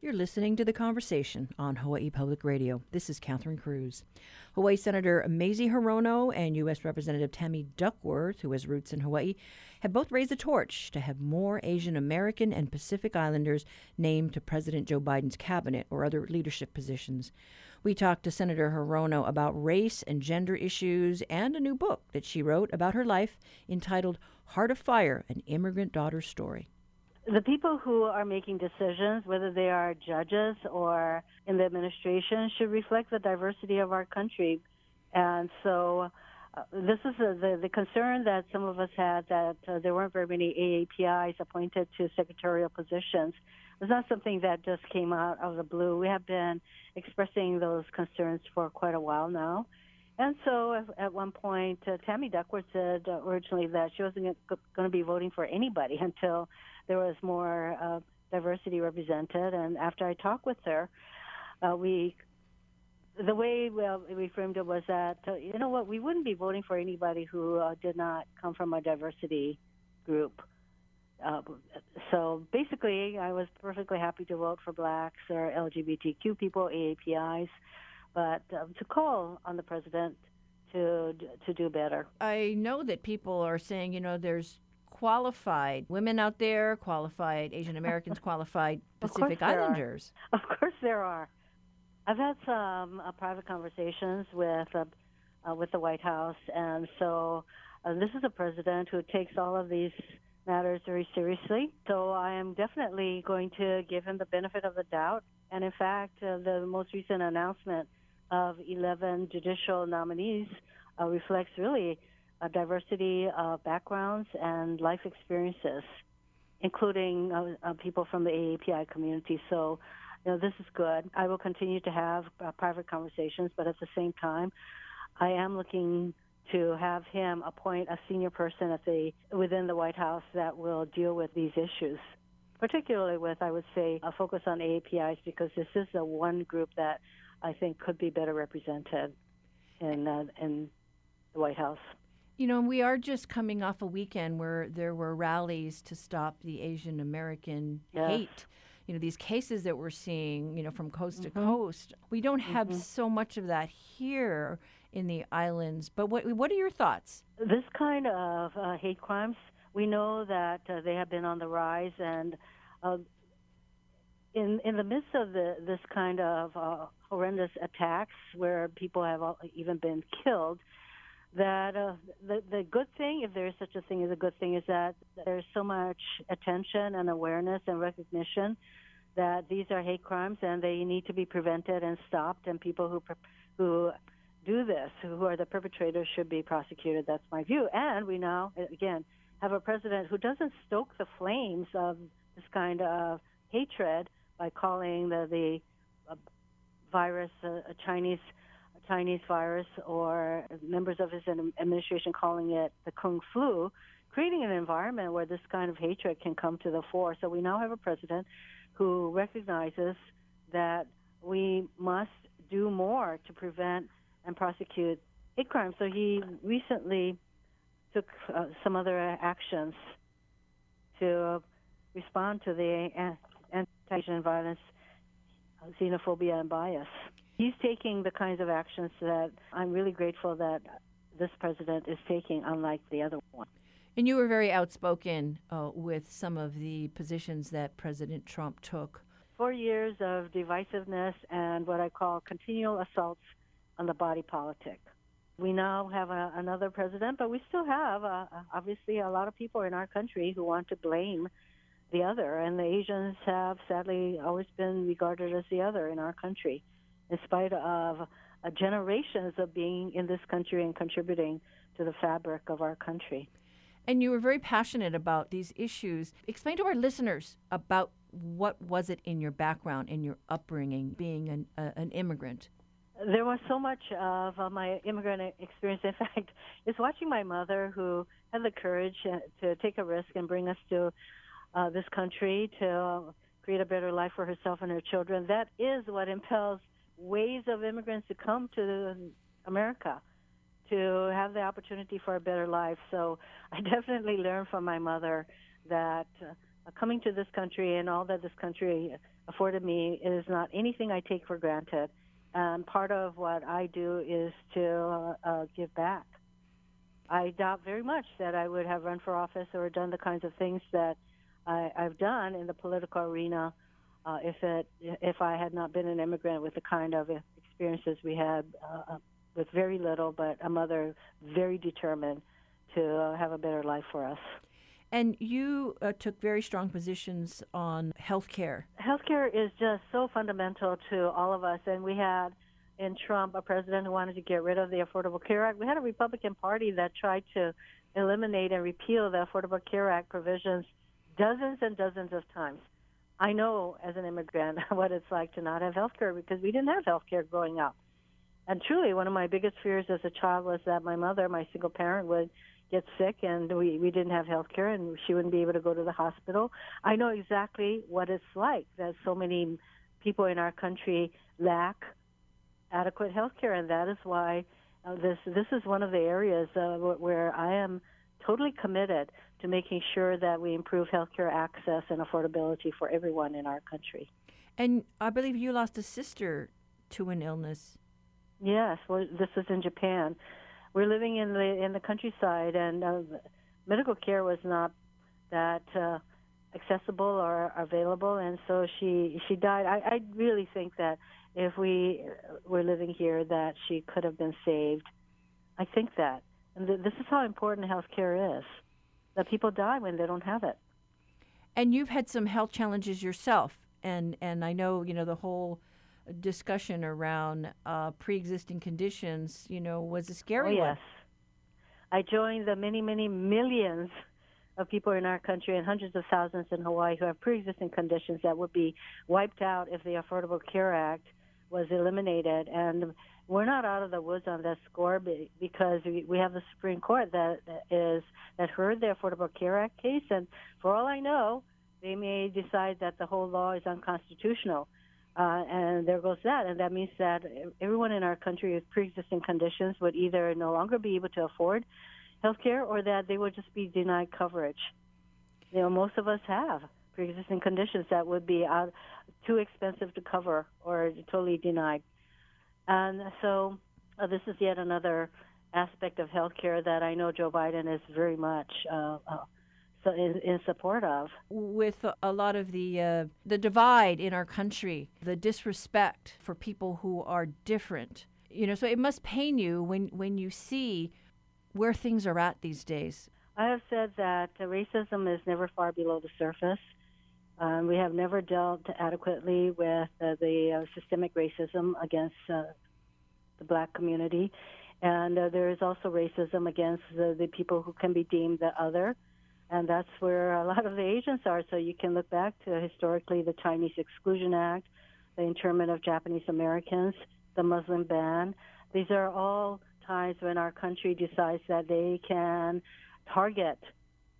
You're listening to The Conversation on Hawaii Public Radio. This is Catherine Cruz. Hawaii Senator Mazie Hirono and U.S. Representative Tammy Duckworth, who has roots in Hawaii, have both raised the torch to have more Asian American and Pacific Islanders named to President Joe Biden's cabinet or other leadership positions. We talked to Senator Hirono about race and gender issues and a new book that she wrote about her life entitled Heart of Fire An Immigrant Daughter's Story the people who are making decisions, whether they are judges or in the administration, should reflect the diversity of our country. And so, uh, this is a, the the concern that some of us had that uh, there weren't very many AAPIs appointed to secretarial positions. It's not something that just came out of the blue. We have been expressing those concerns for quite a while now. And so at one point, uh, Tammy Duckworth said uh, originally that she wasn't going to be voting for anybody until there was more uh, diversity represented. And after I talked with her, uh, we the way we framed it was that uh, you know what we wouldn't be voting for anybody who uh, did not come from a diversity group. So basically, I was perfectly happy to vote for blacks or LGBTQ people, AAPIs, but um, to call on the president to to do better. I know that people are saying, you know, there's qualified women out there, qualified Asian Americans, qualified Pacific Islanders. Are. Of course, there are. I've had some uh, private conversations with uh, uh, with the White House, and so uh, this is a president who takes all of these matters very seriously. So I am definitely going to give him the benefit of the doubt. And in fact, uh, the most recent announcement of 11 judicial nominees uh, reflects really a diversity of backgrounds and life experiences, including uh, uh, people from the AAPI community. So, you know, this is good. I will continue to have uh, private conversations, but at the same time, I am looking to have him appoint a senior person at the within the White House that will deal with these issues, particularly with I would say a focus on AAPIs because this is the one group that I think could be better represented in uh, in the White House. You know, we are just coming off a weekend where there were rallies to stop the Asian American yes. hate. You know, these cases that we're seeing, you know, from coast mm-hmm. to coast. We don't have mm-hmm. so much of that here in the islands. But what what are your thoughts? This kind of uh, hate crimes, we know that uh, they have been on the rise, and uh, in in the midst of the, this kind of uh, horrendous attacks, where people have even been killed, that uh, the the good thing, if there is such a thing as a good thing, is that there's so much attention and awareness and recognition that these are hate crimes and they need to be prevented and stopped, and people who who do this, who are the perpetrators, should be prosecuted. That's my view. And we now, again, have a president who doesn't stoke the flames of this kind of hatred by calling the the uh, virus uh, a Chinese Chinese virus or members of his administration calling it the Kung flu, creating an environment where this kind of hatred can come to the fore. So we now have a president who recognizes that we must do more to prevent and prosecute hate crimes. So he recently took uh, some other actions to respond to the anti-Asian violence, xenophobia, and bias he's taking the kinds of actions that I'm really grateful that this president is taking, unlike the other one. And you were very outspoken uh, with some of the positions that President Trump took. Four years of divisiveness and what I call continual assaults on the body politic. We now have a, another president, but we still have uh, obviously a lot of people in our country who want to blame the other, and the Asians have sadly always been regarded as the other in our country in spite of uh, generations of being in this country and contributing to the fabric of our country. And you were very passionate about these issues. Explain to our listeners about what was it in your background, in your upbringing, being an, uh, an immigrant. There was so much of uh, my immigrant experience. In fact, it's watching my mother, who had the courage uh, to take a risk and bring us to uh, this country to create a better life for herself and her children. That is what impels waves of immigrants to come to America to have the opportunity for a better life. So I definitely learned from my mother that uh, coming to this country and all that this country afforded me is not anything I take for granted. And part of what I do is to uh, uh, give back. I doubt very much that I would have run for office or done the kinds of things that I, I've done in the political arena uh, if it if I had not been an immigrant with the kind of experiences we had uh, with very little, but a mother very determined to uh, have a better life for us. And you uh, took very strong positions on health care. Healthcare is just so fundamental to all of us, and we had in Trump a president who wanted to get rid of the Affordable Care Act. We had a Republican Party that tried to eliminate and repeal the Affordable Care Act provisions dozens and dozens of times. I know as an immigrant what it's like to not have health care because we didn't have health care growing up. And truly, one of my biggest fears as a child was that my mother, my single parent, would get sick and we, we didn't have health care and she wouldn't be able to go to the hospital. I know exactly what it's like that so many people in our country lack adequate health care, and that is why uh, this this is one of the areas uh, where I am totally committed to making sure that we improve healthcare access and affordability for everyone in our country. And I believe you lost a sister to an illness. Yes, well, this was in Japan. We're living in the in the countryside, and uh, medical care was not that uh, accessible or available, and so she she died. I, I really think that if we were living here, that she could have been saved. I think that, and th- this is how important health care is. That people die when they don't have it. And you've had some health challenges yourself, and and I know you know the whole discussion around uh, pre-existing conditions. You know, was a scary oh, yes. I joined the many many millions of people in our country and hundreds of thousands in Hawaii who have pre-existing conditions that would be wiped out if the Affordable Care Act was eliminated. And we're not out of the woods on that score because we have the Supreme Court that is that heard the Affordable Care Act case, and for all I know, they may decide that the whole law is unconstitutional. Uh, and there goes that, and that means that everyone in our country with pre-existing conditions would either no longer be able to afford health care or that they would just be denied coverage. You know, most of us have pre-existing conditions that would be out, too expensive to cover or totally denied. And so uh, this is yet another aspect of healthcare that I know Joe Biden is very much uh, uh, so in, in, support of. With a lot of the uh, the divide in our country, the disrespect for people who are different, you know, so it must pain you when when you see where things are at these days. I have said that racism is never far below the surface. Um, we have never dealt adequately with uh, the uh, systemic racism against uh, the black community. And uh, there is also racism against the, the people who can be deemed the other. And that's where a lot of the Asians are. So you can look back to historically the Chinese Exclusion Act, the internment of Japanese Americans, the Muslim ban. These are all times when our country decides that they can target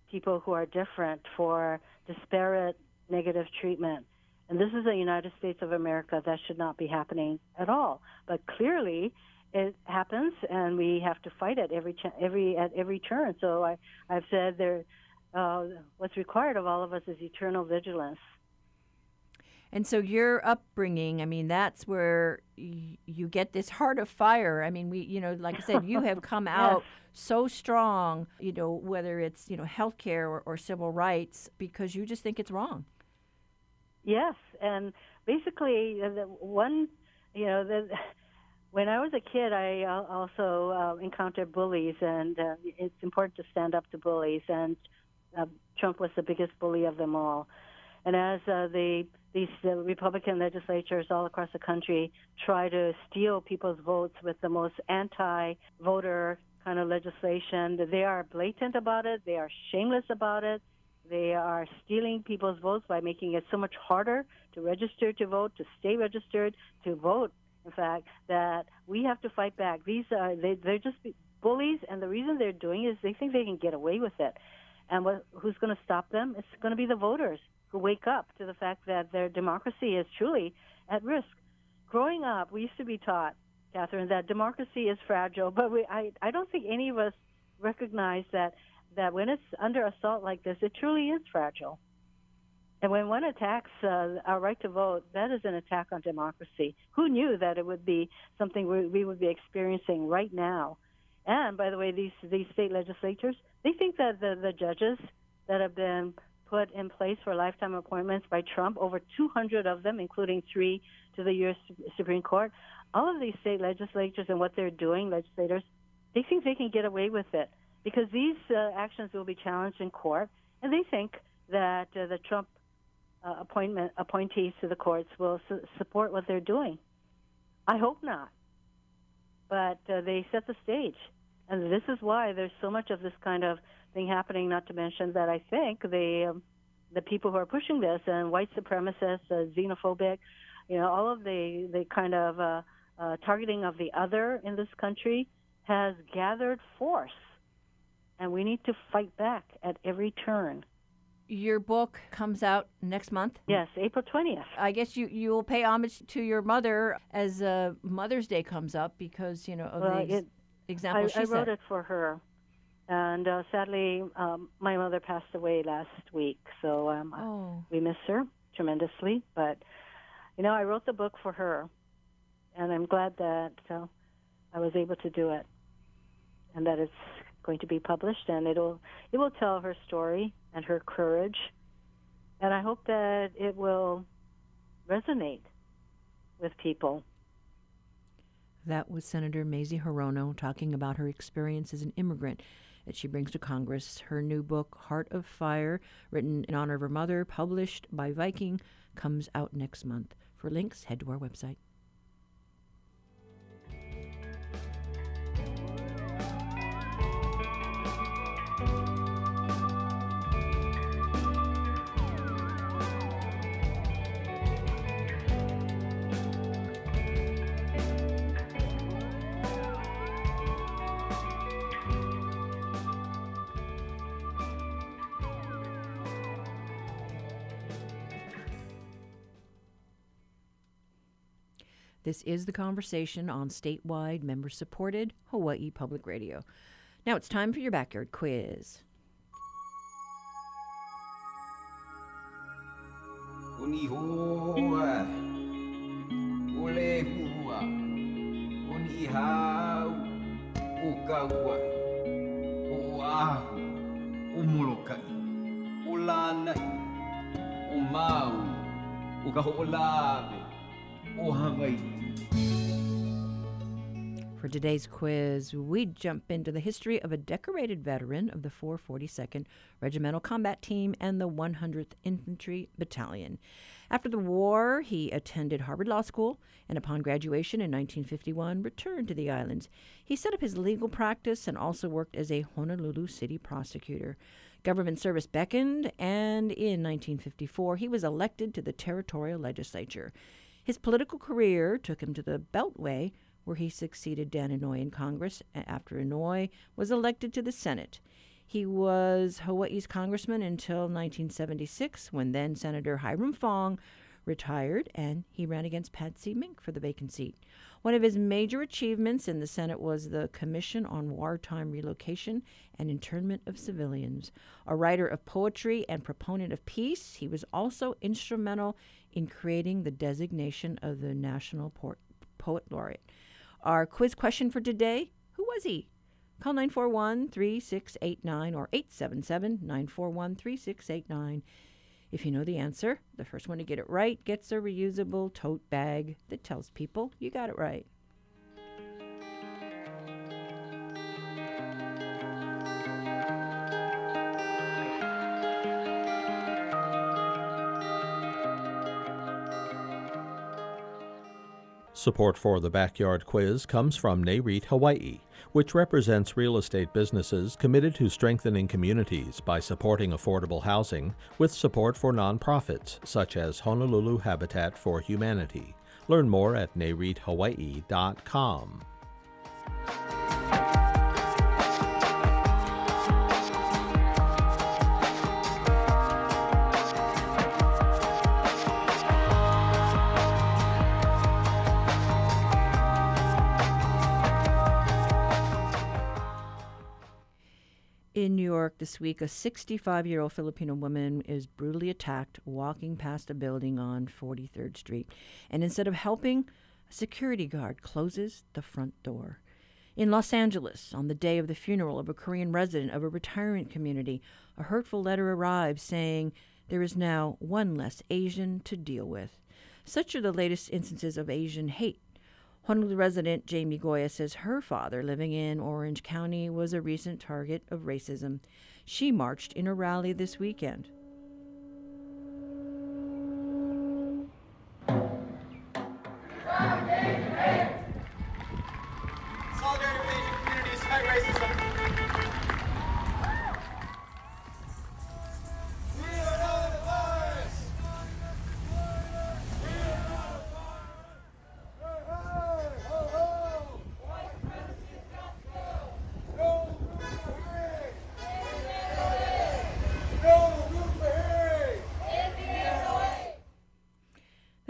people who are different for disparate negative treatment. And this is the United States of America. That should not be happening at all. But clearly, it happens, and we have to fight it every ch- every at every turn. So I I've said there, uh, what's required of all of us is eternal vigilance. And so your upbringing, I mean, that's where y- you get this heart of fire. I mean, we, you know, like I said, you have come yes. out so strong, you know, whether it's, you know, healthcare or, or civil rights, because you just think it's wrong. Yes, and basically, uh, the one, you know, the, when I was a kid, I also uh, encountered bullies, and uh, it's important to stand up to bullies. And uh, Trump was the biggest bully of them all. And as uh, the these uh, Republican legislatures all across the country try to steal people's votes with the most anti-voter kind of legislation, they are blatant about it. They are shameless about it. They are stealing people's votes by making it so much harder to register to vote, to stay registered, to vote. In fact, that we have to fight back. These are they, they're just bullies, and the reason they're doing it is they think they can get away with it. And what, who's going to stop them? It's going to be the voters who wake up to the fact that their democracy is truly at risk. Growing up, we used to be taught, Catherine, that democracy is fragile, but we, I, I don't think any of us recognize that that when it's under assault like this, it truly is fragile. And when one attacks uh, our right to vote, that is an attack on democracy. Who knew that it would be something we, we would be experiencing right now? And by the way, these these state legislatures, they think that the, the judges that have been put in place for lifetime appointments by Trump, over 200 of them, including three to the U.S. Supreme Court, all of these state legislatures and what they're doing, legislators, they think they can get away with it because these uh, actions will be challenged in court, and they think that uh, the Trump uh, appointment appointees to the courts will su- support what they're doing. I hope not, but uh, they set the stage, and this is why there's so much of this kind of thing happening. Not to mention that I think the um, the people who are pushing this and white supremacists, uh, xenophobic, you know, all of the the kind of uh, targeting of the other in this country has gathered force, and we need to fight back at every turn. Your book comes out next month. Yes, April twentieth. I guess you you will pay homage to your mother as uh, Mother's Day comes up because you know of Well, the ex- it- example I, she I set. wrote it for her, and uh, sadly, um, my mother passed away last week, so um, Oh, we miss her tremendously. But you know, I wrote the book for her, and I'm glad that uh, I was able to do it, and that it's going to be published, and it'll it will tell her story and her courage, and I hope that it will resonate with people. that was Senator Mazie Hirono talking about her experience as an immigrant that she brings to Congress. Her new book, Heart of Fire, written in honor of her mother, published by Viking, comes out next month. For links, head to our website. This is the conversation on statewide, member supported Hawaii Public Radio. Now it's time for your backyard quiz. O o o For today's quiz, we jump into the history of a decorated veteran of the 442nd Regimental Combat Team and the 100th Infantry Battalion. After the war, he attended Harvard Law School and upon graduation in 1951 returned to the islands. He set up his legal practice and also worked as a Honolulu city prosecutor. Government service beckoned, and in 1954 he was elected to the territorial legislature. His political career took him to the Beltway, where he succeeded Dan Inouye in Congress after Inouye was elected to the Senate. He was Hawaii's congressman until 1976, when then Senator Hiram Fong retired and he ran against Patsy Mink for the vacant seat. One of his major achievements in the Senate was the Commission on Wartime Relocation and Internment of Civilians. A writer of poetry and proponent of peace, he was also instrumental in creating the designation of the National Poet Laureate. Our quiz question for today Who was he? Call 941 3689 or 877 941 3689. If you know the answer, the first one to get it right gets a reusable tote bag that tells people you got it right. Support for the Backyard Quiz comes from NAREIT Hawaii, which represents real estate businesses committed to strengthening communities by supporting affordable housing with support for nonprofits such as Honolulu Habitat for Humanity. Learn more at nareithawaii.com. York this week, a 65 year old Filipino woman is brutally attacked walking past a building on 43rd Street. And instead of helping, a security guard closes the front door. In Los Angeles, on the day of the funeral of a Korean resident of a retirement community, a hurtful letter arrives saying there is now one less Asian to deal with. Such are the latest instances of Asian hate. Honolulu resident Jamie Goya says her father, living in Orange County, was a recent target of racism. She marched in a rally this weekend.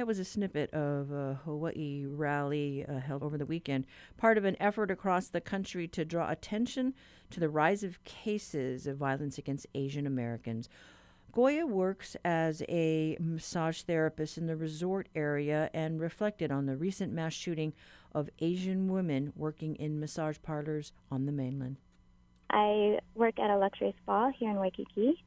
Was a snippet of a Hawaii rally uh, held over the weekend, part of an effort across the country to draw attention to the rise of cases of violence against Asian Americans. Goya works as a massage therapist in the resort area and reflected on the recent mass shooting of Asian women working in massage parlors on the mainland. I work at a luxury spa here in Waikiki.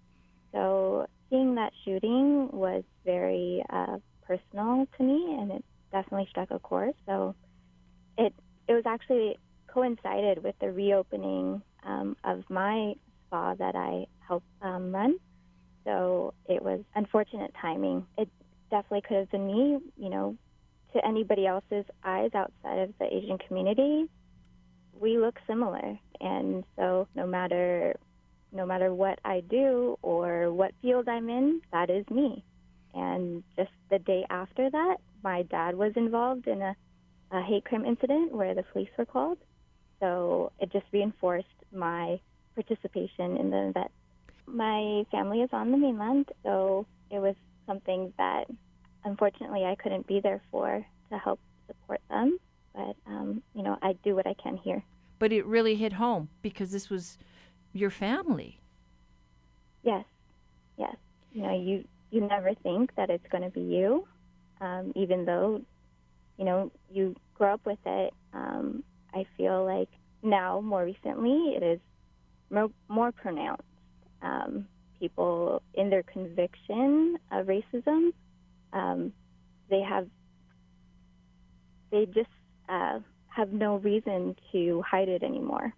So seeing that shooting was very uh, personal to me, and it definitely struck a chord. So it it was actually coincided with the reopening um, of my spa that I help um, run. So it was unfortunate timing. It definitely could have been me, you know, to anybody else's eyes outside of the Asian community. We look similar, and so no matter no matter what I do or what field I'm in, that is me. And just the day after that, my dad was involved in a, a hate crime incident where the police were called. So it just reinforced my participation in the event. My family is on the mainland, so it was something that unfortunately I couldn't be there for to help support them. But, um, you know, I do what I can here. But it really hit home because this was your family. Yes, yes. You know, you you never think that it's going to be you, um, even though, you know, you grow up with it. Um, I feel like now, more recently, it is more, more pronounced. Um, people, in their conviction of racism, um, they have, they just uh, have no reason to hide it anymore.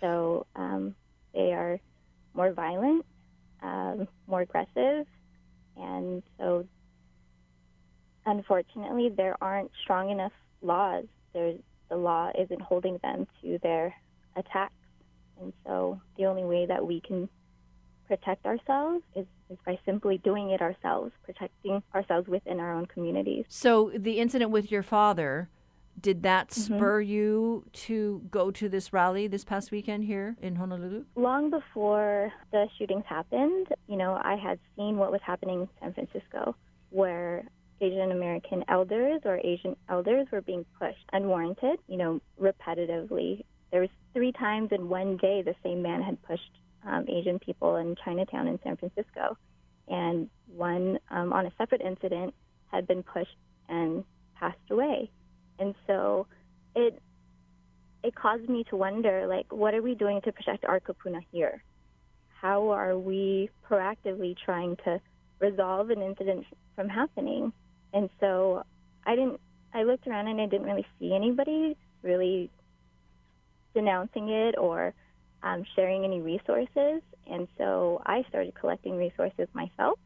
So um, they are more violent, um, more aggressive, and so, unfortunately, there aren't strong enough laws. There's, the law isn't holding them to their attacks. And so, the only way that we can protect ourselves is, is by simply doing it ourselves, protecting ourselves within our own communities. So, the incident with your father, did that Mm-hmm. spur you to go to this rally this past weekend here in Honolulu? Long before the shootings happened, you know, I had seen what was happening in San Francisco, where Asian American elders or Asian elders were being pushed unwarranted, you know, repetitively. There was three times in one day the same man had pushed um, Asian people in Chinatown in San Francisco, and one um, on a separate incident had been pushed and passed away. And so it it caused me to wonder like what are we doing to protect our kupuna here? How are we proactively trying to resolve an incident from happening? And so I didn't I looked around and I didn't really see anybody really denouncing it or um, sharing any resources. And so I started collecting resources myself.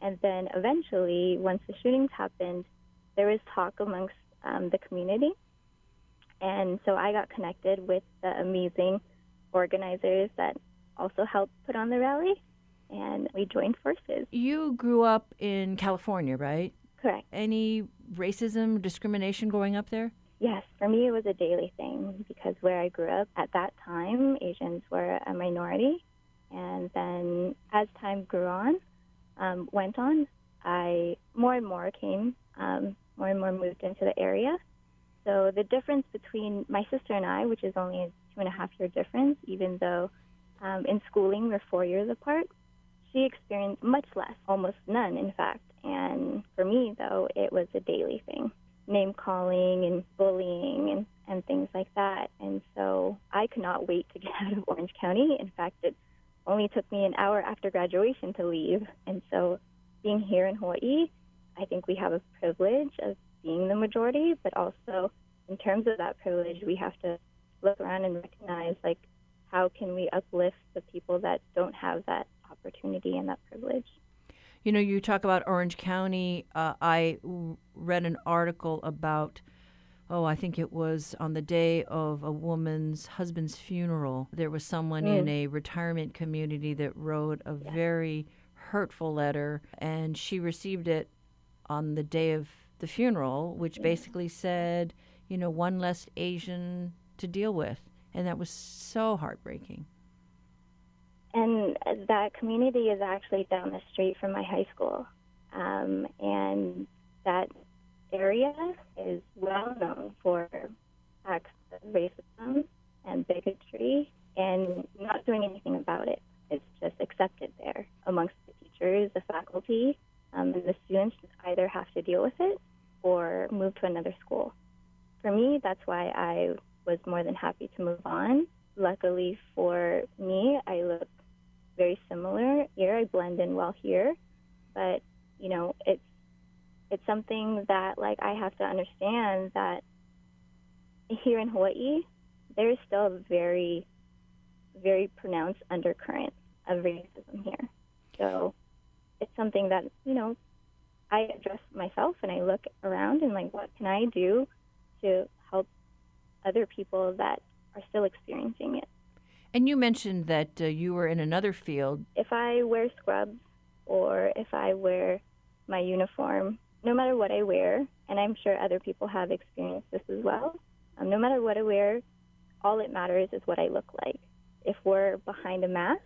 And then eventually, once the shootings happened, there was talk amongst um, the community. And so I got connected with the amazing organizers that also helped put on the rally, and we joined forces. You grew up in California, right? Correct. Any racism, discrimination going up there? Yes, for me it was a daily thing because where I grew up at that time, Asians were a minority. And then as time grew on, um, went on, I more and more came, um, more and more moved into the area. So the difference between my sister and I, which is only a two and a half year difference, even though Um, in schooling, we're four years apart. She experienced much less, almost none, in fact. And for me, though, it was a daily thing name calling and bullying and, and things like that. And so I could not wait to get out of Orange County. In fact, it only took me an hour after graduation to leave. And so being here in Hawaii, I think we have a privilege of being the majority, but also in terms of that privilege, we have to look around and recognize like how can we uplift the people that don't have that opportunity and that privilege. You know, you talk about Orange County. Uh, I read an article about, oh, I think it was on the day of a woman's husband's funeral. There was someone mm. in a retirement community that wrote a yeah. very hurtful letter, and she received it on the day of the funeral, which yeah. basically said, you know, one less Asian to deal with. And that was so heartbreaking. And that community is actually down the street from my high school. Um, and that area is well known for acts of racism and bigotry and not doing anything about it. It's just accepted there amongst the teachers, the faculty, um, and the students either have to deal with it or move to another school. For me, that's why I was more than happy to move on. Luckily for me, I look very similar here. I blend in well here, but you know, it's it's something that like I have to understand that here in Hawaii, there is still a very, very pronounced undercurrent of racism here. So it's something that you know I address myself and I look around and like, what can I do to help other people that are still experiencing it? And you mentioned that uh, you were in another field. If I wear scrubs or if I wear my uniform, no matter what I wear, and I'm sure other people have experienced this as well, um, no matter what I wear, all it matters is what I look like. If we're behind a mask,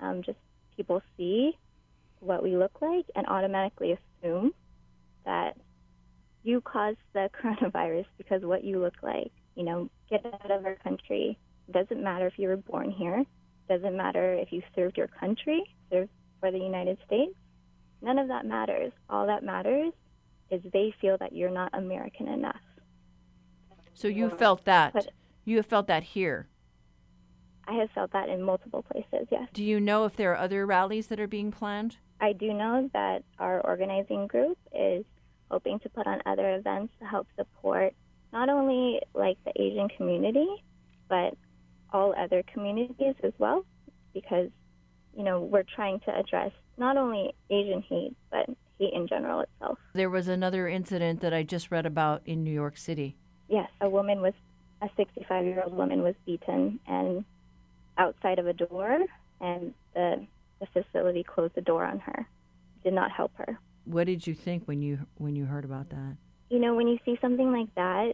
um, just people see what we look like and automatically assume that you caused the coronavirus because what you look like. You know, get out of our country. Doesn't matter if you were born here. Doesn't matter if you served your country, served for the United States. None of that matters. All that matters is they feel that you're not American enough. So you felt that. But you have felt that here. I have felt that in multiple places, yes. Do you know if there are other rallies that are being planned? I do know that our organizing group is hoping to put on other events to help support not only like the Asian community, but all other communities as well, because you know we're trying to address not only Asian hate, but hate in general itself. There was another incident that I just read about in New York City. Yes, a woman was a 65 year old woman was beaten and outside of a door, and the the facility closed the door on her. Did not help her. What did you think when you when you heard about that? You know, when you see something like that,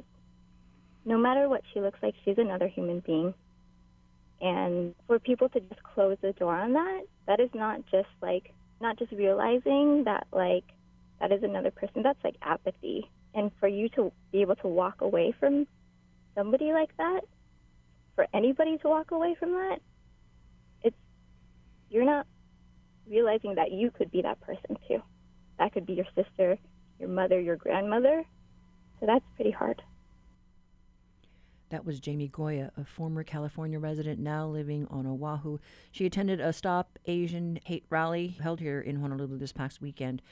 no matter what she looks like, she's another human being. And for people to just close the door on that, that is not just like not just realizing that like that is another person. That's like apathy. And for you to be able to walk away from somebody like that, for anybody to walk away from that, it's you're not realizing that you could be that person too. That could be your sister, your mother, your grandmother. So that's pretty hard. That was Jamie Goya, a former California resident now living on Oahu. She attended a Stop Asian Hate rally held here in Honolulu this past weekend.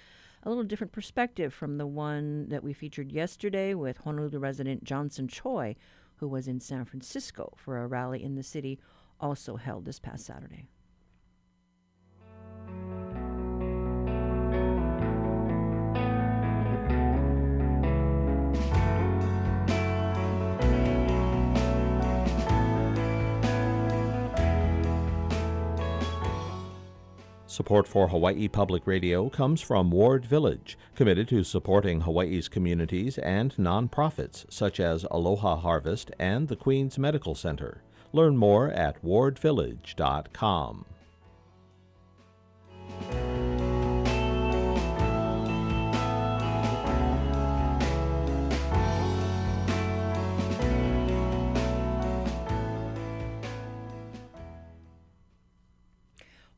A little different perspective from the one that we featured yesterday with Honolulu resident Johnson Choi, who was in San Francisco for a rally in the city also held this past Saturday. Support for Hawaii Public Radio comes from Ward Village, committed to supporting Hawaii's communities and nonprofits such as Aloha Harvest and the Queen's Medical Center. Learn more at wardvillage.com.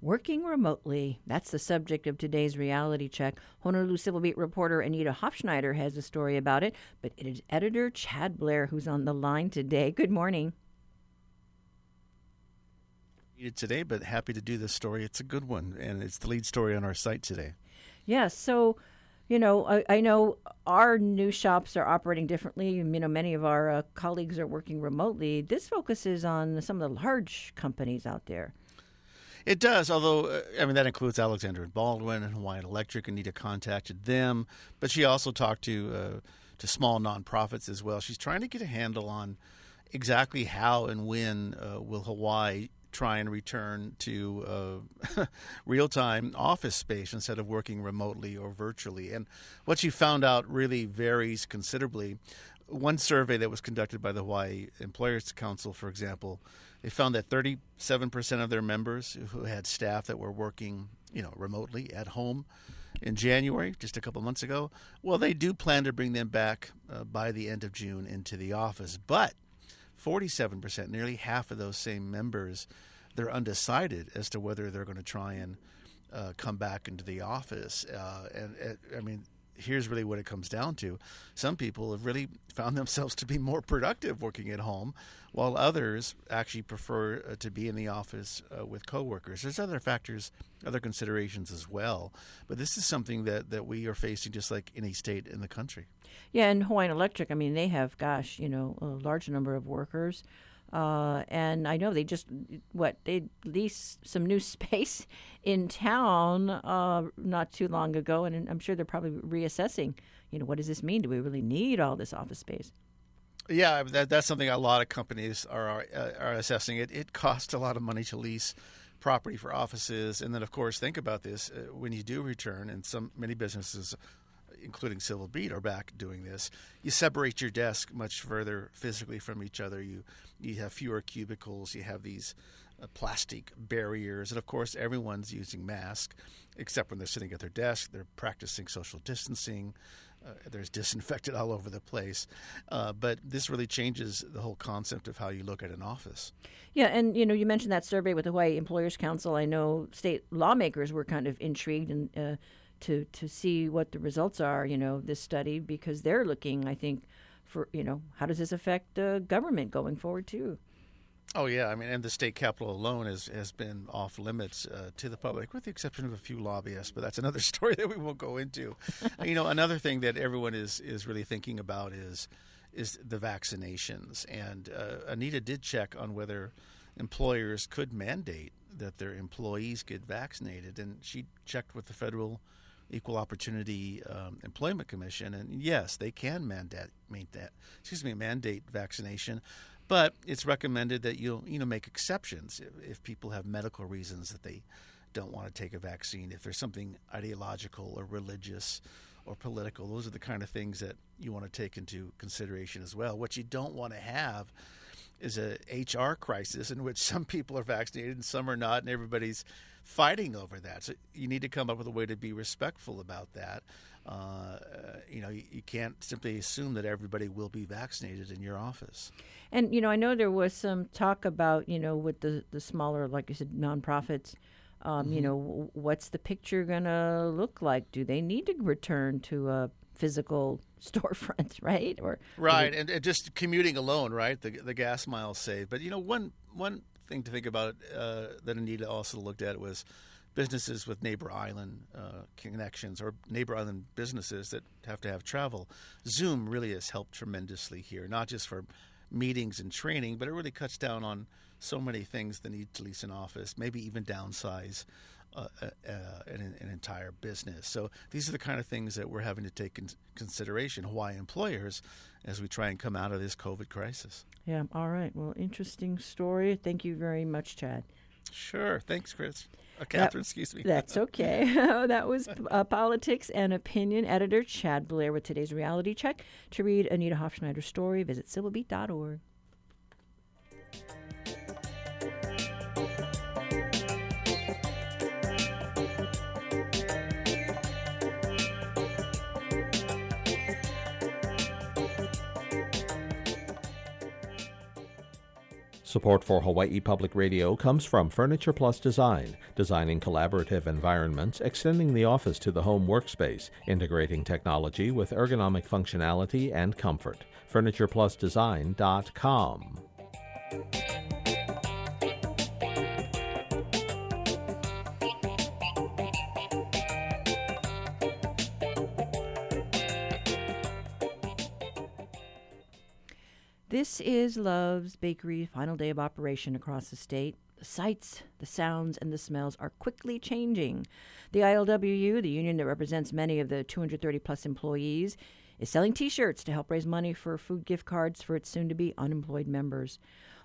Working remotely. That's the subject of today's reality check. Honolulu Civil Beat reporter Anita Hofschneider has a story about it, but it is editor Chad Blair who's on the line today. Good morning. Today, but happy to do this story. It's a good one, and it's the lead story on our site today. Yeah, so you know, I, I, know our new shops are operating differently. You know, many of our uh, colleagues are working remotely. This focuses on some of the large companies out there. It does, although uh, I mean that includes Alexander and Baldwin and Hawaiian Electric. Anita contacted them, but she also talked to uh, to small nonprofits as well. She's trying to get a handle on exactly how and when uh, will Hawaii try and return to uh, real time office space instead of working remotely or virtually. And what she found out really varies considerably. One survey that was conducted by the Hawaii Employers Council, for example, they found that 37% of their members who had staff that were working, you know, remotely at home in January, just a couple months ago, well, they do plan to bring them back uh, by the end of June into the office. But 47%, nearly half of those same members, they're undecided as to whether they're going to try and uh, come back into the office. Uh, and, and I mean, here's really what it comes down to. Some people have really found themselves to be more productive working at home, while others actually prefer uh, to be in the office uh, with coworkers. There's other factors, other considerations as well, but this is something that, that we are facing just like any state in the country. Yeah, and Hawaiian Electric, I mean, they have, gosh, you know, a large number of workers. Uh, and I know they just what they leased some new space in town uh, not too long ago, and I'm sure they're probably reassessing. You know, what does this mean? Do we really need all this office space? Yeah, that, that's something a lot of companies are are, are assessing. It it costs a lot of money to lease property for offices, and then of course think about this uh, when you do return, and some many businesses including Civil Beat, are back doing this. You separate your desk much further physically from each other. You you have fewer cubicles. You have these uh, plastic barriers, and of course, everyone's using masks, except when they're sitting at their desk. They're practicing social distancing. Uh, there's disinfected all over the place. Uh, but this really changes the whole concept of how you look at an office. Yeah, and you know, you mentioned that survey with the Hawaii Employers Council. I know state lawmakers were kind of intrigued and. Uh, to to see what the results are. You know, this study because they're looking. I think for you know how does this affect the government going forward too. Oh yeah, I mean, and the state Capitol alone has has been off limits uh, to the public, with the exception of a few lobbyists. But that's another story that we won't go into. you know, another thing that everyone is is really thinking about is is the vaccinations. And uh, Anita did check on whether employers could mandate that their employees get vaccinated, and she checked with the federal Equal Opportunity um, Employment Commission, and yes, they can mandate, mandate excuse me mandate vaccination, but it's recommended that you you know make exceptions if, if people have medical reasons that they don't want to take a vaccine. If there's something ideological or religious or political, those are the kind of things that you want to take into consideration as well. What you don't want to have is a HR crisis in which some people are vaccinated and some are not, and everybody's fighting over that. So you need to come up with a way to be respectful about that. Uh, you know, you, you, can't simply assume that everybody will be vaccinated in your office. And you know, I know there was some talk about you know with the the smaller, like you said, nonprofits. Um, mm-hmm. You know, what's the picture going to look like? Do they need to return to a physical storefront, right? Or right, and, and, just commuting alone, right? The the gas miles saved. But you know, one one thing to think about uh, that Anita also looked at was businesses with neighbor island uh, connections or neighbor island businesses that have to have travel. Zoom really has helped tremendously here, not just for meetings and training, but it really cuts down on so many things the need to lease an office, maybe even downsize uh, uh, an, an, entire business. So these are the kind of things that we're having to take in consideration, Hawaii employers, as we try and come out of this COVID crisis. Yeah, all right. Well, interesting story. Thank you very much, Chad. Sure. Thanks, Chris. Uh, Catherine, that, excuse me. That's okay. that was uh, politics and opinion editor Chad Blair with today's reality check. To read Anita Hofschneider's story, visit civilbeat.org. Support for Hawaii Public Radio comes from Furniture Plus Design, designing collaborative environments, extending the office to the home workspace, integrating technology with ergonomic functionality and comfort. FurniturePlusDesign.com. This is Love's Bakery final day of operation across the state. The sights, the sounds, and the smells are quickly changing. The ILWU, the union that represents many of the 230 plus employees, is selling t shirts to help raise money for food gift cards for its soon to be unemployed members.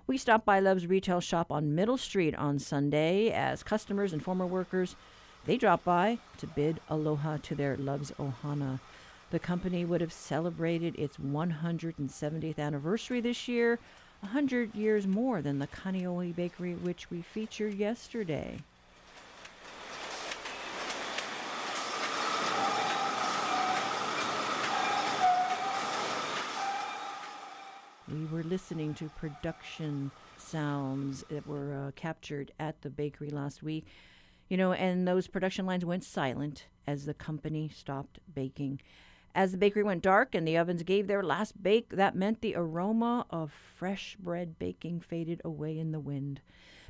We stopped by Love's retail shop on Middle Street on Sunday as customers and former workers they drop by to bid aloha to their Love's Ohana. The company would have celebrated its 170th anniversary this year, 100 years more than the Kaneohe Bakery, which we featured yesterday. We were listening to production sounds that were uh, captured at the bakery last week. You know, and those production lines went silent as the company stopped baking. As the bakery went dark and the ovens gave their last bake, that meant the aroma of fresh bread baking faded away in the wind.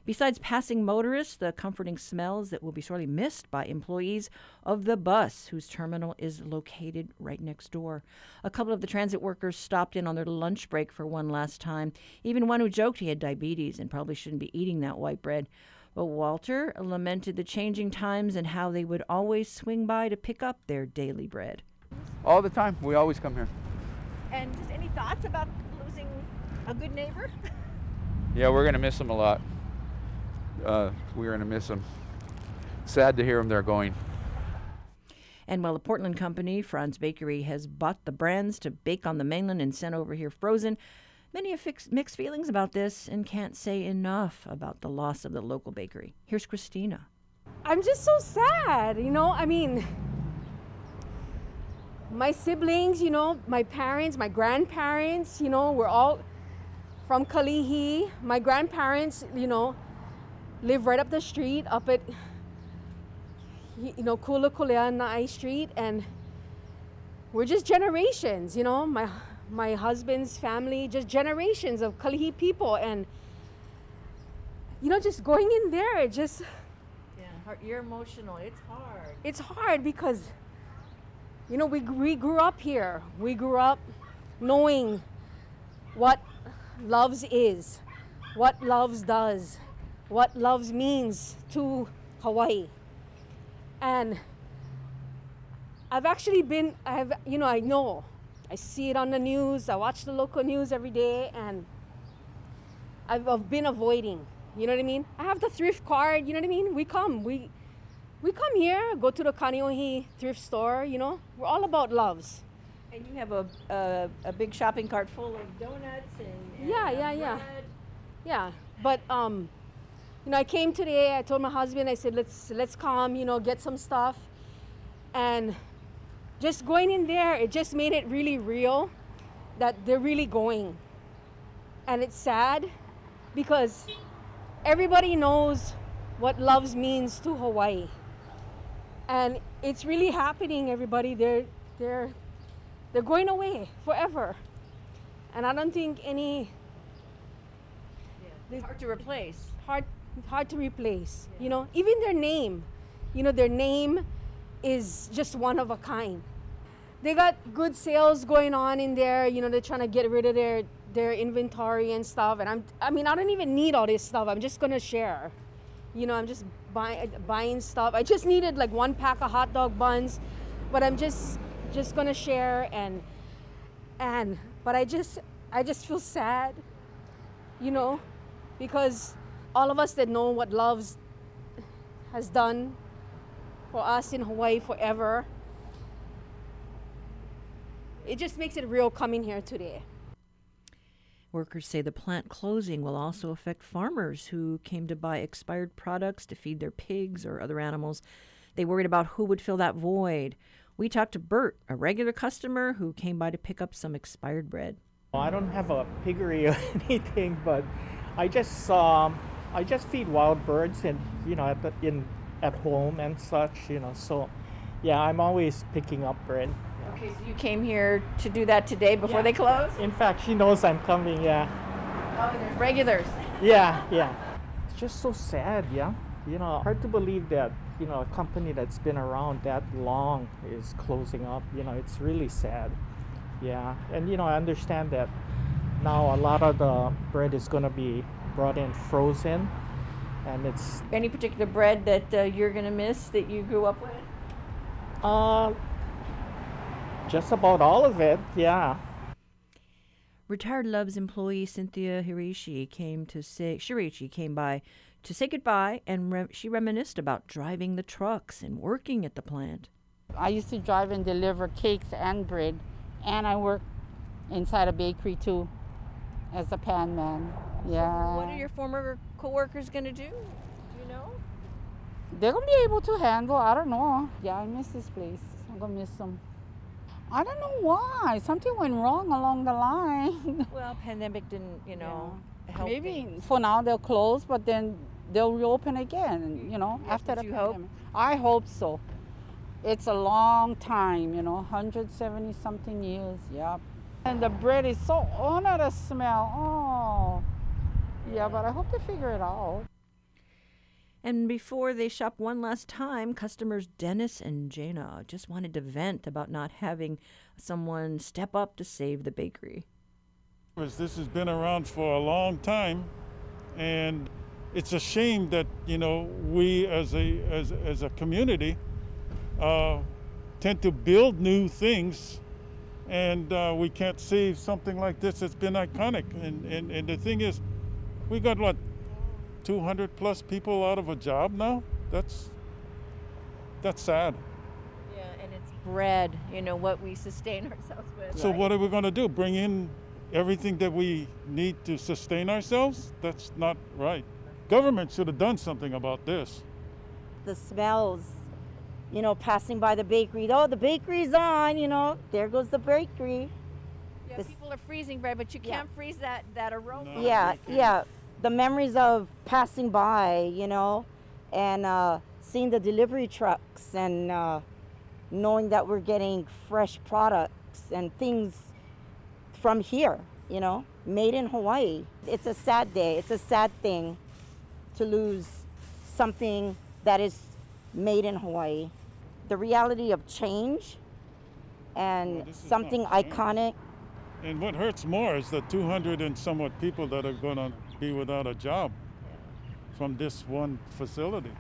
Besides passing motorists, the comforting smells that will be sorely missed by employees of the bus, whose terminal is located right next door. A couple of the transit workers stopped in on their lunch break for one last time, even one who joked he had diabetes and probably shouldn't be eating that white bread. But Walter lamented the changing times and how they would always swing by to pick up their daily bread. All the time. We always come here. And just any thoughts about losing a good neighbor? Yeah, we're gonna miss them a lot. Uh, we're gonna miss them. Sad to hear them they're going. And while the Portland company, Franz Bakery, has bought the brands to bake on the mainland and sent over here frozen, many have fix- mixed feelings about this and can't say enough about the loss of the local bakery. Here's Christina. I'm just so sad, you know. I mean, my siblings, you know, my parents, my grandparents, you know, we're all from Kalihi. My grandparents, you know, live right up the street, up at, you know, Kula Kulea Nai Street, and we're just generations, you know, my my husband's family, just generations of Kalihi people, and you know, just going in there, it just Yeah, you're emotional. It's hard. it's hard because you know we, we grew up here. We grew up knowing what loves is what loves does what loves means to hawaii. And i've actually been i've you know i know. I see it on the news. I watch the local news every day and i've, I've been avoiding. You know what i mean? I have the thrift card. You know what i mean? We come. We we come here, go to the Kaneohe thrift store, you know. We're all about loves. And you have a, a, a big shopping cart full of donuts and, and Yeah, yeah, yeah. Yeah. But um you know, I came today, I told my husband, I said, let's let's come, you know, get some stuff. And just going in there, it just made it really real that they're really going. And it's sad because everybody knows what loves means to Hawaii. And it's really happening, everybody. They're they're they're going away forever. And I don't think any It's hard to replace. hard hard to replace. You know, even their name. You know, their name is just one of a kind. They got good sales going on in there. You know, they're trying to get rid of their their inventory and stuff. And I'm I mean, I don't even need all this stuff. I'm just gonna share. You know, I'm just buying uh, buying stuff. I just needed like one pack of hot dog buns, but I'm just just gonna share and and but I just I just feel sad. You know, because all of us that know what loves has done for us in Hawaii forever, it just makes it real coming here today. Workers say the plant closing will also affect farmers who came to buy expired products to feed their pigs or other animals. They worried about who would fill that void. We talked to Bert, a regular customer who came by to pick up some expired bread. I don't have a piggery or anything, but I just um, I just feed wild birds and you know at the, in at home and such. You know, so yeah, I'm always picking up bread. Okay, so you came here to do that today before Yeah. they close? In fact, she knows I'm coming. Yeah, Oh, there's regulars. yeah, yeah. It's just so sad. Yeah, you know, hard to believe that you know a company that's been around that long is closing up. You know, it's really sad. Yeah, and you know, I understand that now a lot of the bread is going to be brought in frozen, and it's Any particular bread that uh, you're going to miss that you grew up with? uh, just about all of it. Yeah. Retired Love's employee Cynthia Hirishi came to say Shirishi came by to say goodbye, and re- she reminisced about driving the trucks and working at the plant. I used to drive and deliver cakes and bread, and I work inside a bakery too as a pan man. Yeah. What are your former coworkers going to do? Do you know? They're gonna be able to handle. I don't know. Yeah, I miss this place. I'm gonna miss them. I don't know why. Something went wrong along the line. Well, pandemic didn't, you know, help. Maybe things. for now they'll close, but then they'll reopen again. You know, Yes, after the you hope? pandemic. I hope so. It's a long time, you know, 170 something years. Yep. And the bread is so oh, not a smell. Oh. Yeah, but I hope they figure it out. And before they shop one last time, customers Dennis and Jana just wanted to vent about not having someone step up to save the bakery. This has been around for a long time, and it's a shame that you know we as a as, as a community uh, tend to build new things, and uh, we can't save something like this that's been iconic. And, and and the thing is, we got what 200 plus people out of a job now. That's that's sad. Yeah, and it's bread, you know, what we sustain ourselves with. So what are we going to do? Bring in everything that we need to sustain ourselves? That's not right. Government should have done something about this. the smells, you know, passing by the bakery. Oh, the bakery's on, you know, there goes the bakery. Yeah, This- people are freezing bread, but you can't freeze that, that aroma. Yeah, yeah. The memories of passing by, you know, and uh, seeing the delivery trucks and uh, knowing that we're getting fresh products and things from here, you know, made in Hawaii. It's a sad day. It's a sad thing to lose something that is made in Hawaii. The reality of change and this something iconic And what hurts more is the 200 and somewhat people that are going to be without a job from this one facility.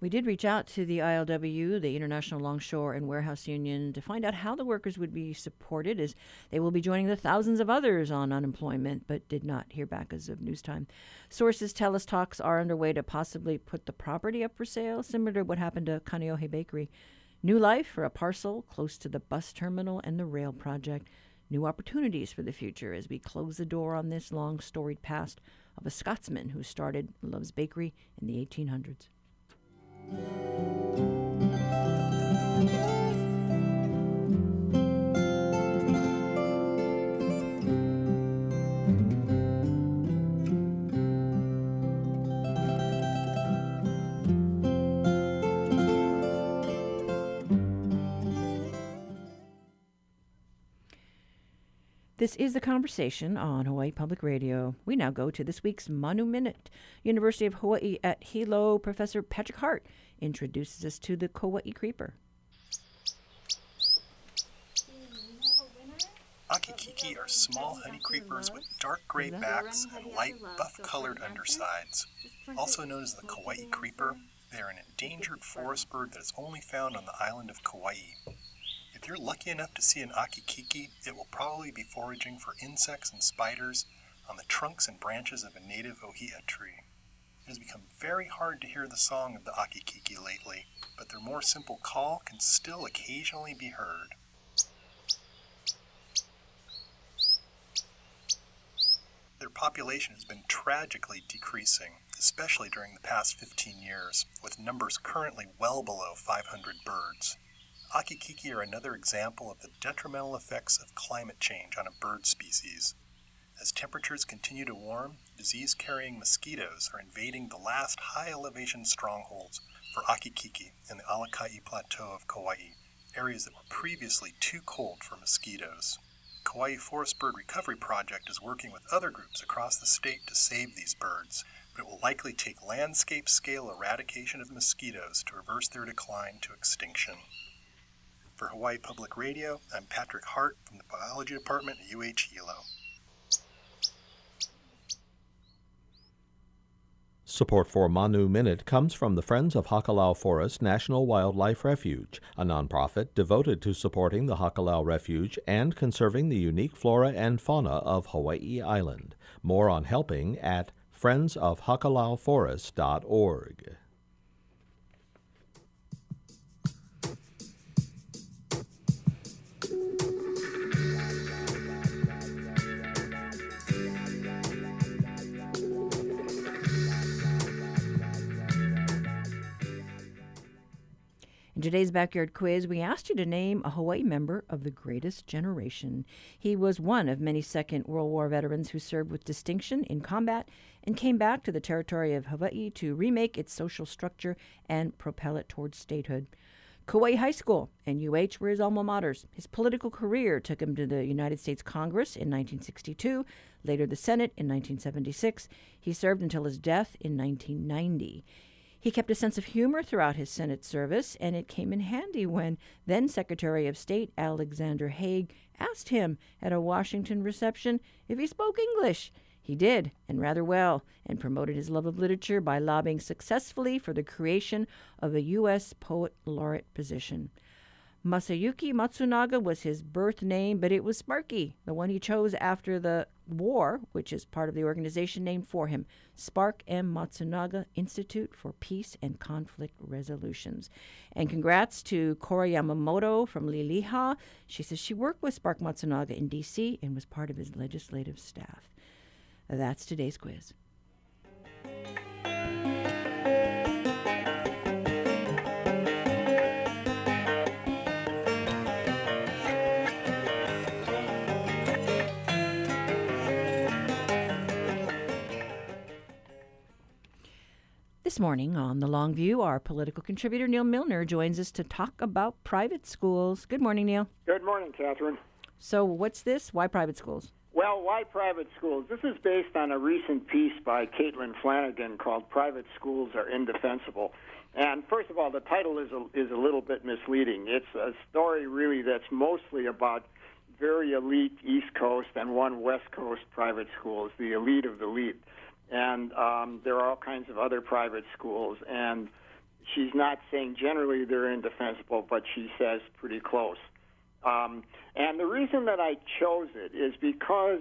We did reach out to the ILW, the International Longshore and Warehouse Union, to find out how the workers would be supported as they will be joining the thousands of others on unemployment, but did not hear back as of news time. Sources tell us talks are underway to possibly put the property up for sale, similar to what happened to Kaneohe Bakery. New life for a parcel close to the bus terminal and the rail project. New opportunities for the future as we close the door on this long storied past of a Scotsman who started Love's Bakery in the 1800s. This is the conversation on Hawaii Public Radio. We now go to this week's Manu Minute. University of Hawaii at Hilo Professor Patrick Hart introduces us to the Kauai creeper. Akikiki are small honey creepers with dark gray backs and light buff colored undersides. Also known as the Kauai creeper, they are an endangered forest bird that is only found on the island of Kauai. If you're lucky enough to see an akikiki, it will probably be foraging for insects and spiders on the trunks and branches of a native ohia tree. It has become very hard to hear the song of the akikiki lately, but their more simple call can still occasionally be heard. Their population has been tragically decreasing, especially during the past 15 years, with numbers currently well below 500 birds. Akikiki are another example of the detrimental effects of climate change on a bird species. As temperatures continue to warm, disease carrying mosquitoes are invading the last high elevation strongholds for Akikiki in the Alakai Plateau of Kauai, areas that were previously too cold for mosquitoes. Kauai Forest Bird Recovery Project is working with other groups across the state to save these birds, but it will likely take landscape scale eradication of mosquitoes to reverse their decline to extinction. For Hawaii Public Radio, I'm Patrick Hart from the Biology Department at UH Hilo. Support for Manu Minute comes from the Friends of Hakalau Forest National Wildlife Refuge, a nonprofit devoted to supporting the Hakalau Refuge and conserving the unique flora and fauna of Hawaii Island. More on helping at friendsofhakalauforest.org. today's backyard quiz, we asked you to name a Hawaii member of the greatest generation. He was one of many Second World War veterans who served with distinction in combat and came back to the territory of Hawaii to remake its social structure and propel it towards statehood. Kauai High School and UH were his alma maters. His political career took him to the United States Congress in 1962, later the Senate in 1976. He served until his death in 1990. He kept a sense of humor throughout his Senate service, and it came in handy when then Secretary of State Alexander Haig asked him at a Washington reception if he spoke English. He did, and rather well, and promoted his love of literature by lobbying successfully for the creation of a U.S. Poet Laureate position. Masayuki Matsunaga was his birth name, but it was Sparky, the one he chose after the war, which is part of the organization named for him, Spark M. Matsunaga Institute for Peace and Conflict Resolutions. And congrats to Cora Yamamoto from Liliha. She says she worked with Spark Matsunaga in D.C. and was part of his legislative staff. That's today's quiz. This morning on The Long View, our political contributor Neal Milner joins us to talk about private schools. Good morning, Neal. Good morning, Catherine. So, what's this? Why private schools? Well, why private schools? This is based on a recent piece by Caitlin Flanagan called Private Schools Are Indefensible. And first of all, the title is a, is a little bit misleading. It's a story really that's mostly about very elite East Coast and one West Coast private schools, the elite of the elite. And um, there are all kinds of other private schools. And she's not saying generally they're indefensible, but she says pretty close. Um, and the reason that I chose it is because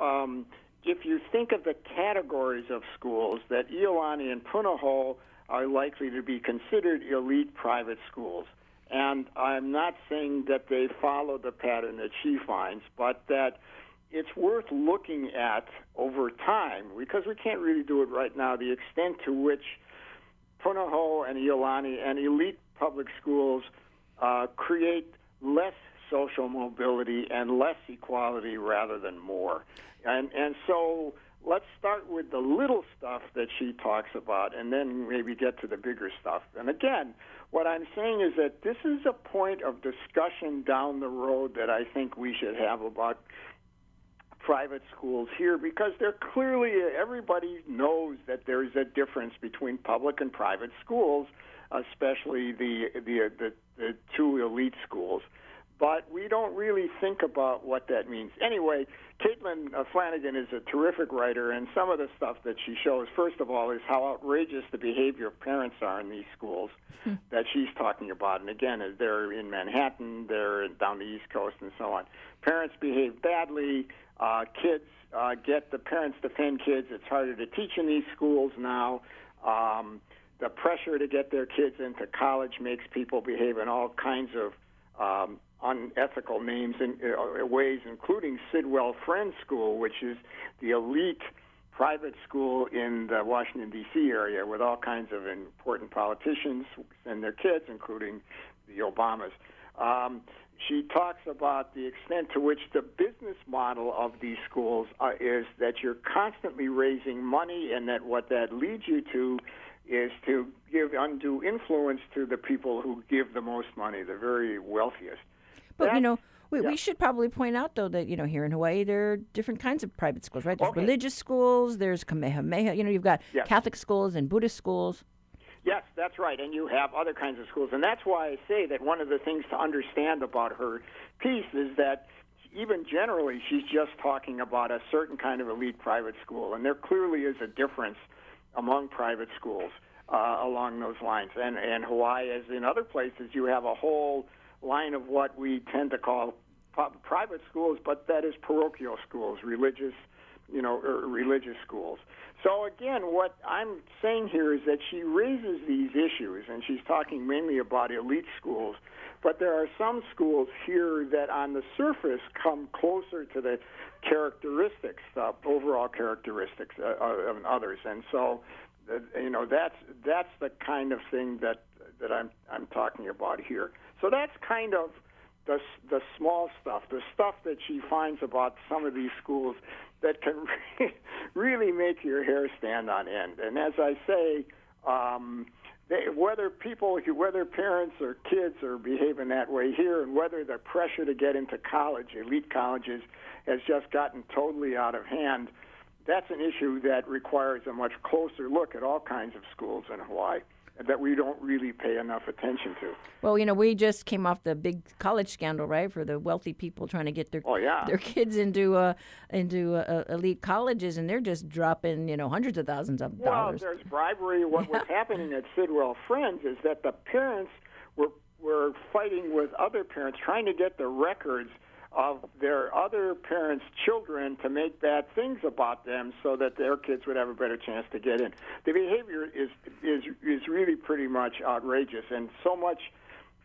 um, if you think of the categories of schools, that Iolani and Punahou are likely to be considered elite private schools. And I'm not saying that they follow the pattern that she finds, but that it's worth looking at over time because we can't really do it right now. The extent to which Punahou and Iolani and elite public schools uh, create less social mobility and less equality rather than more. And and so let's start with the little stuff that she talks about and then maybe get to the bigger stuff. And again, what I'm saying is that this is a point of discussion down the road that I think we should have about private schools here because they're clearly everybody knows that there is a difference between public and private schools, especially the the the, the two elite schools. But we don't really think about what that means. Anyway, Caitlin uh, Flanagan is a terrific writer, and some of the stuff that she shows, first of all, is how outrageous the behavior of parents are in these schools hmm. that she's talking about. And again, they're in Manhattan, they're down the East Coast, and so on. Parents behave badly. Uh, kids uh, get the parents defend kids. It's harder to teach in these schools now. Um, the pressure to get their kids into college makes people behave in all kinds of um, unethical names and uh, ways, including Sidwell Friends School, which is the elite private school in the Washington D.C. area with all kinds of important politicians and their kids, including the Obamas. Um, she talks about the extent to which the business model of these schools uh, is that you're constantly raising money, and that what that leads you to is to give undue influence to the people who give the most money, the very wealthiest. But you know, we, yeah. we should probably point out though that you know here in Hawaii there are different kinds of private schools, right? There's Okay. religious schools, there's Kamehameha. You know, you've got. Catholic schools and Buddhist schools. Yes, that's right. And you have other kinds of schools. And that's why I say that one of the things to understand about her piece is that even generally, she's just talking about a certain kind of elite private school. And there clearly is a difference among private schools uh, along those lines. And, and Hawaii, as in other places, you have a whole line of what we tend to call private schools, but that is parochial schools, religious, you know, er, religious schools. So again, what I'm saying here is that she raises these issues, and she's talking mainly about elite schools. But there are some schools here that, on the surface, come closer to the characteristics, the overall characteristics uh, uh, of others. And so, uh, you know, that's that's the kind of thing that that I'm I'm talking about here. So that's kind of the the small stuff, the stuff that she finds about some of these schools that can really make your hair stand on end. And as I say, um, they, whether people, whether parents or kids are behaving that way here, and whether the pressure to get into college, elite colleges, has just gotten totally out of hand, that's an issue that requires a much closer look at all kinds of schools in Hawaii that we don't really pay enough attention to. Well, you know, we just came off the big college scandal, right? For the wealthy people trying to get their Oh, yeah. their kids into uh, into uh, elite colleges, and they're just dropping you know hundreds of thousands of Well, dollars. Well, there's bribery. What was happening at Sidwell Friends is that the parents were were fighting with other parents, trying to get the records of their other parents' children to make bad things about them, so that their kids would have a better chance to get in. The behavior is is is really pretty much outrageous, and so much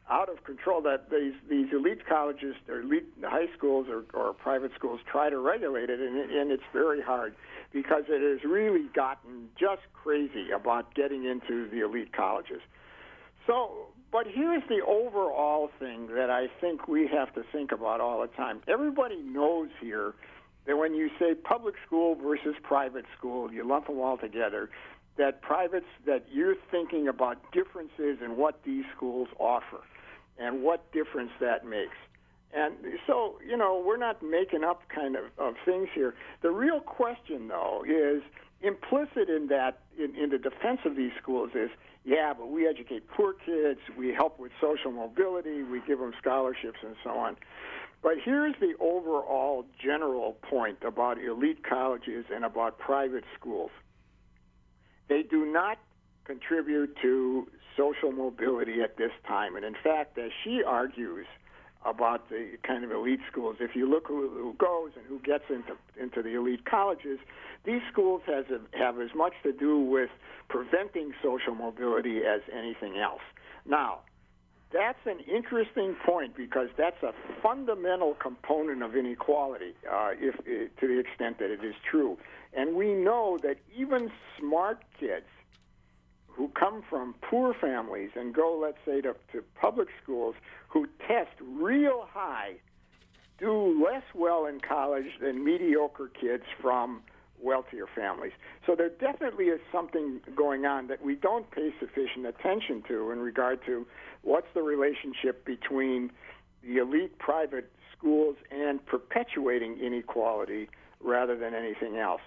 out of control that these these elite colleges or elite high schools or, or private schools try to regulate it, and, and it's very hard because it has really gotten just crazy about getting into the elite colleges. So, but here's the overall thing that I think we have to think about all the time. Everybody knows here that when you say public school versus private school, you lump them all together. That privates, that you're thinking about differences in what these schools offer and what difference that makes. And so, you know, we're not making up kind of, of things here. The real question, though, is implicit in that, in, in the defense of these schools, is yeah, but we educate poor kids, we help with social mobility, we give them scholarships, and so on. But here's the overall general point about elite colleges and about private schools they do not contribute to social mobility at this time. And in fact, as she argues about the kind of elite schools, if you look who, who goes and who gets into into the elite colleges, these schools has a, have as much to do with preventing social mobility as anything else. Now, that's an interesting point because that's a fundamental component of inequality, uh, if, eh, to the extent that it is true. And we know that even smart kids who come from poor families and go, let's say, to, to public schools who test real high do less well in college than mediocre kids from wealthier families. So there definitely is something going on that we don't pay sufficient attention to in regard to what's the relationship between the elite private schools and perpetuating inequality rather than anything else.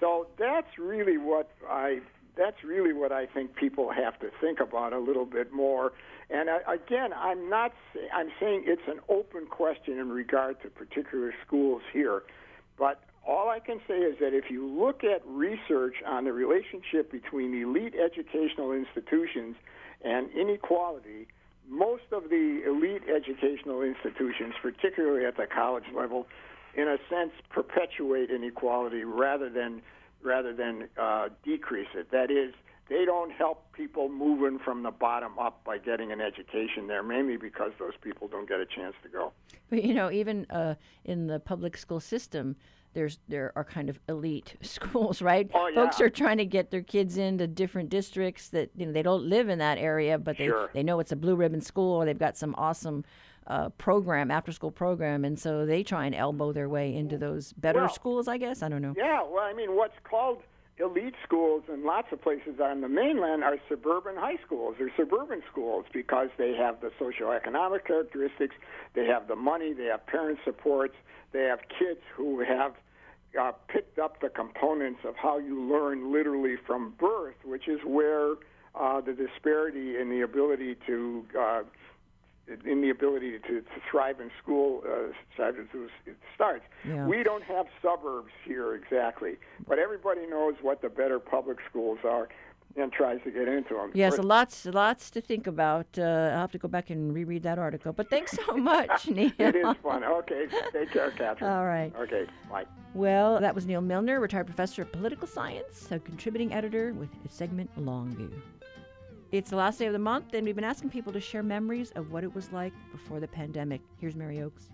So that's really what I that's really what I think people have to think about a little bit more. And I, again, I'm not I'm saying it's an open question in regard to particular schools here, but all I can say is that if you look at research on the relationship between elite educational institutions and inequality, most of the elite educational institutions, particularly at the college level, in a sense perpetuate inequality rather than rather than uh, decrease it. That is, they don't help people moving from the bottom up by getting an education there, mainly because those people don't get a chance to go. But you know, even uh, in the public school system, there's there are kind of elite schools, right? Oh, yeah. Folks are trying to get their kids into different districts that you know they don't live in that area, but they Sure. they know it's a blue ribbon school or they've got some awesome. Uh, program, after school program, and so they try and elbow their way into those better Well, schools. I guess I don't know. Yeah, well, I mean, what's called elite schools in lots of places on the mainland are suburban high schools or suburban schools because they have the socioeconomic characteristics, they have the money, they have parent supports, they have kids who have uh, picked up the components of how you learn literally from birth, which is where uh, the disparity in the ability to uh, in the ability to, to thrive in school uh, starts. It starts. Yeah. We don't have suburbs here exactly, but everybody knows what the better public schools are and tries to get into them. Yes, lots, lots to think about. Uh, I'll have to go back and reread that article. But thanks so much, Neal. it is fun. Okay, take care, Catherine. All right. Okay, bye. Well, that was Neal Milner, retired professor of political science, a contributing editor with a segment Longview. It's the last day of the month, and we've been asking people to share memories of what it was like before the pandemic. Here's Mary Oaks.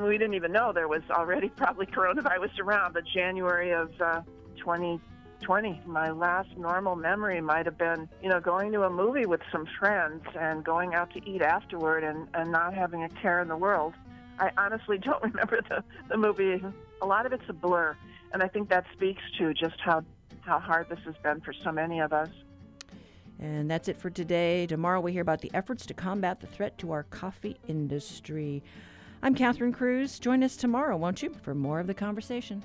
we didn't even know there was already probably coronavirus around. But January of uh, 2020, my last normal memory might have been, you know, going to a movie with some friends and going out to eat afterward and, and not having a care in the world. I honestly don't remember the, the movie. A lot of it's a blur. And I think that speaks to just how, how hard this has been for so many of us. And that's it for today. Tomorrow we hear about the efforts to combat the threat to our coffee industry. I'm Catherine Cruz. Join us tomorrow, won't you, for more of the conversation.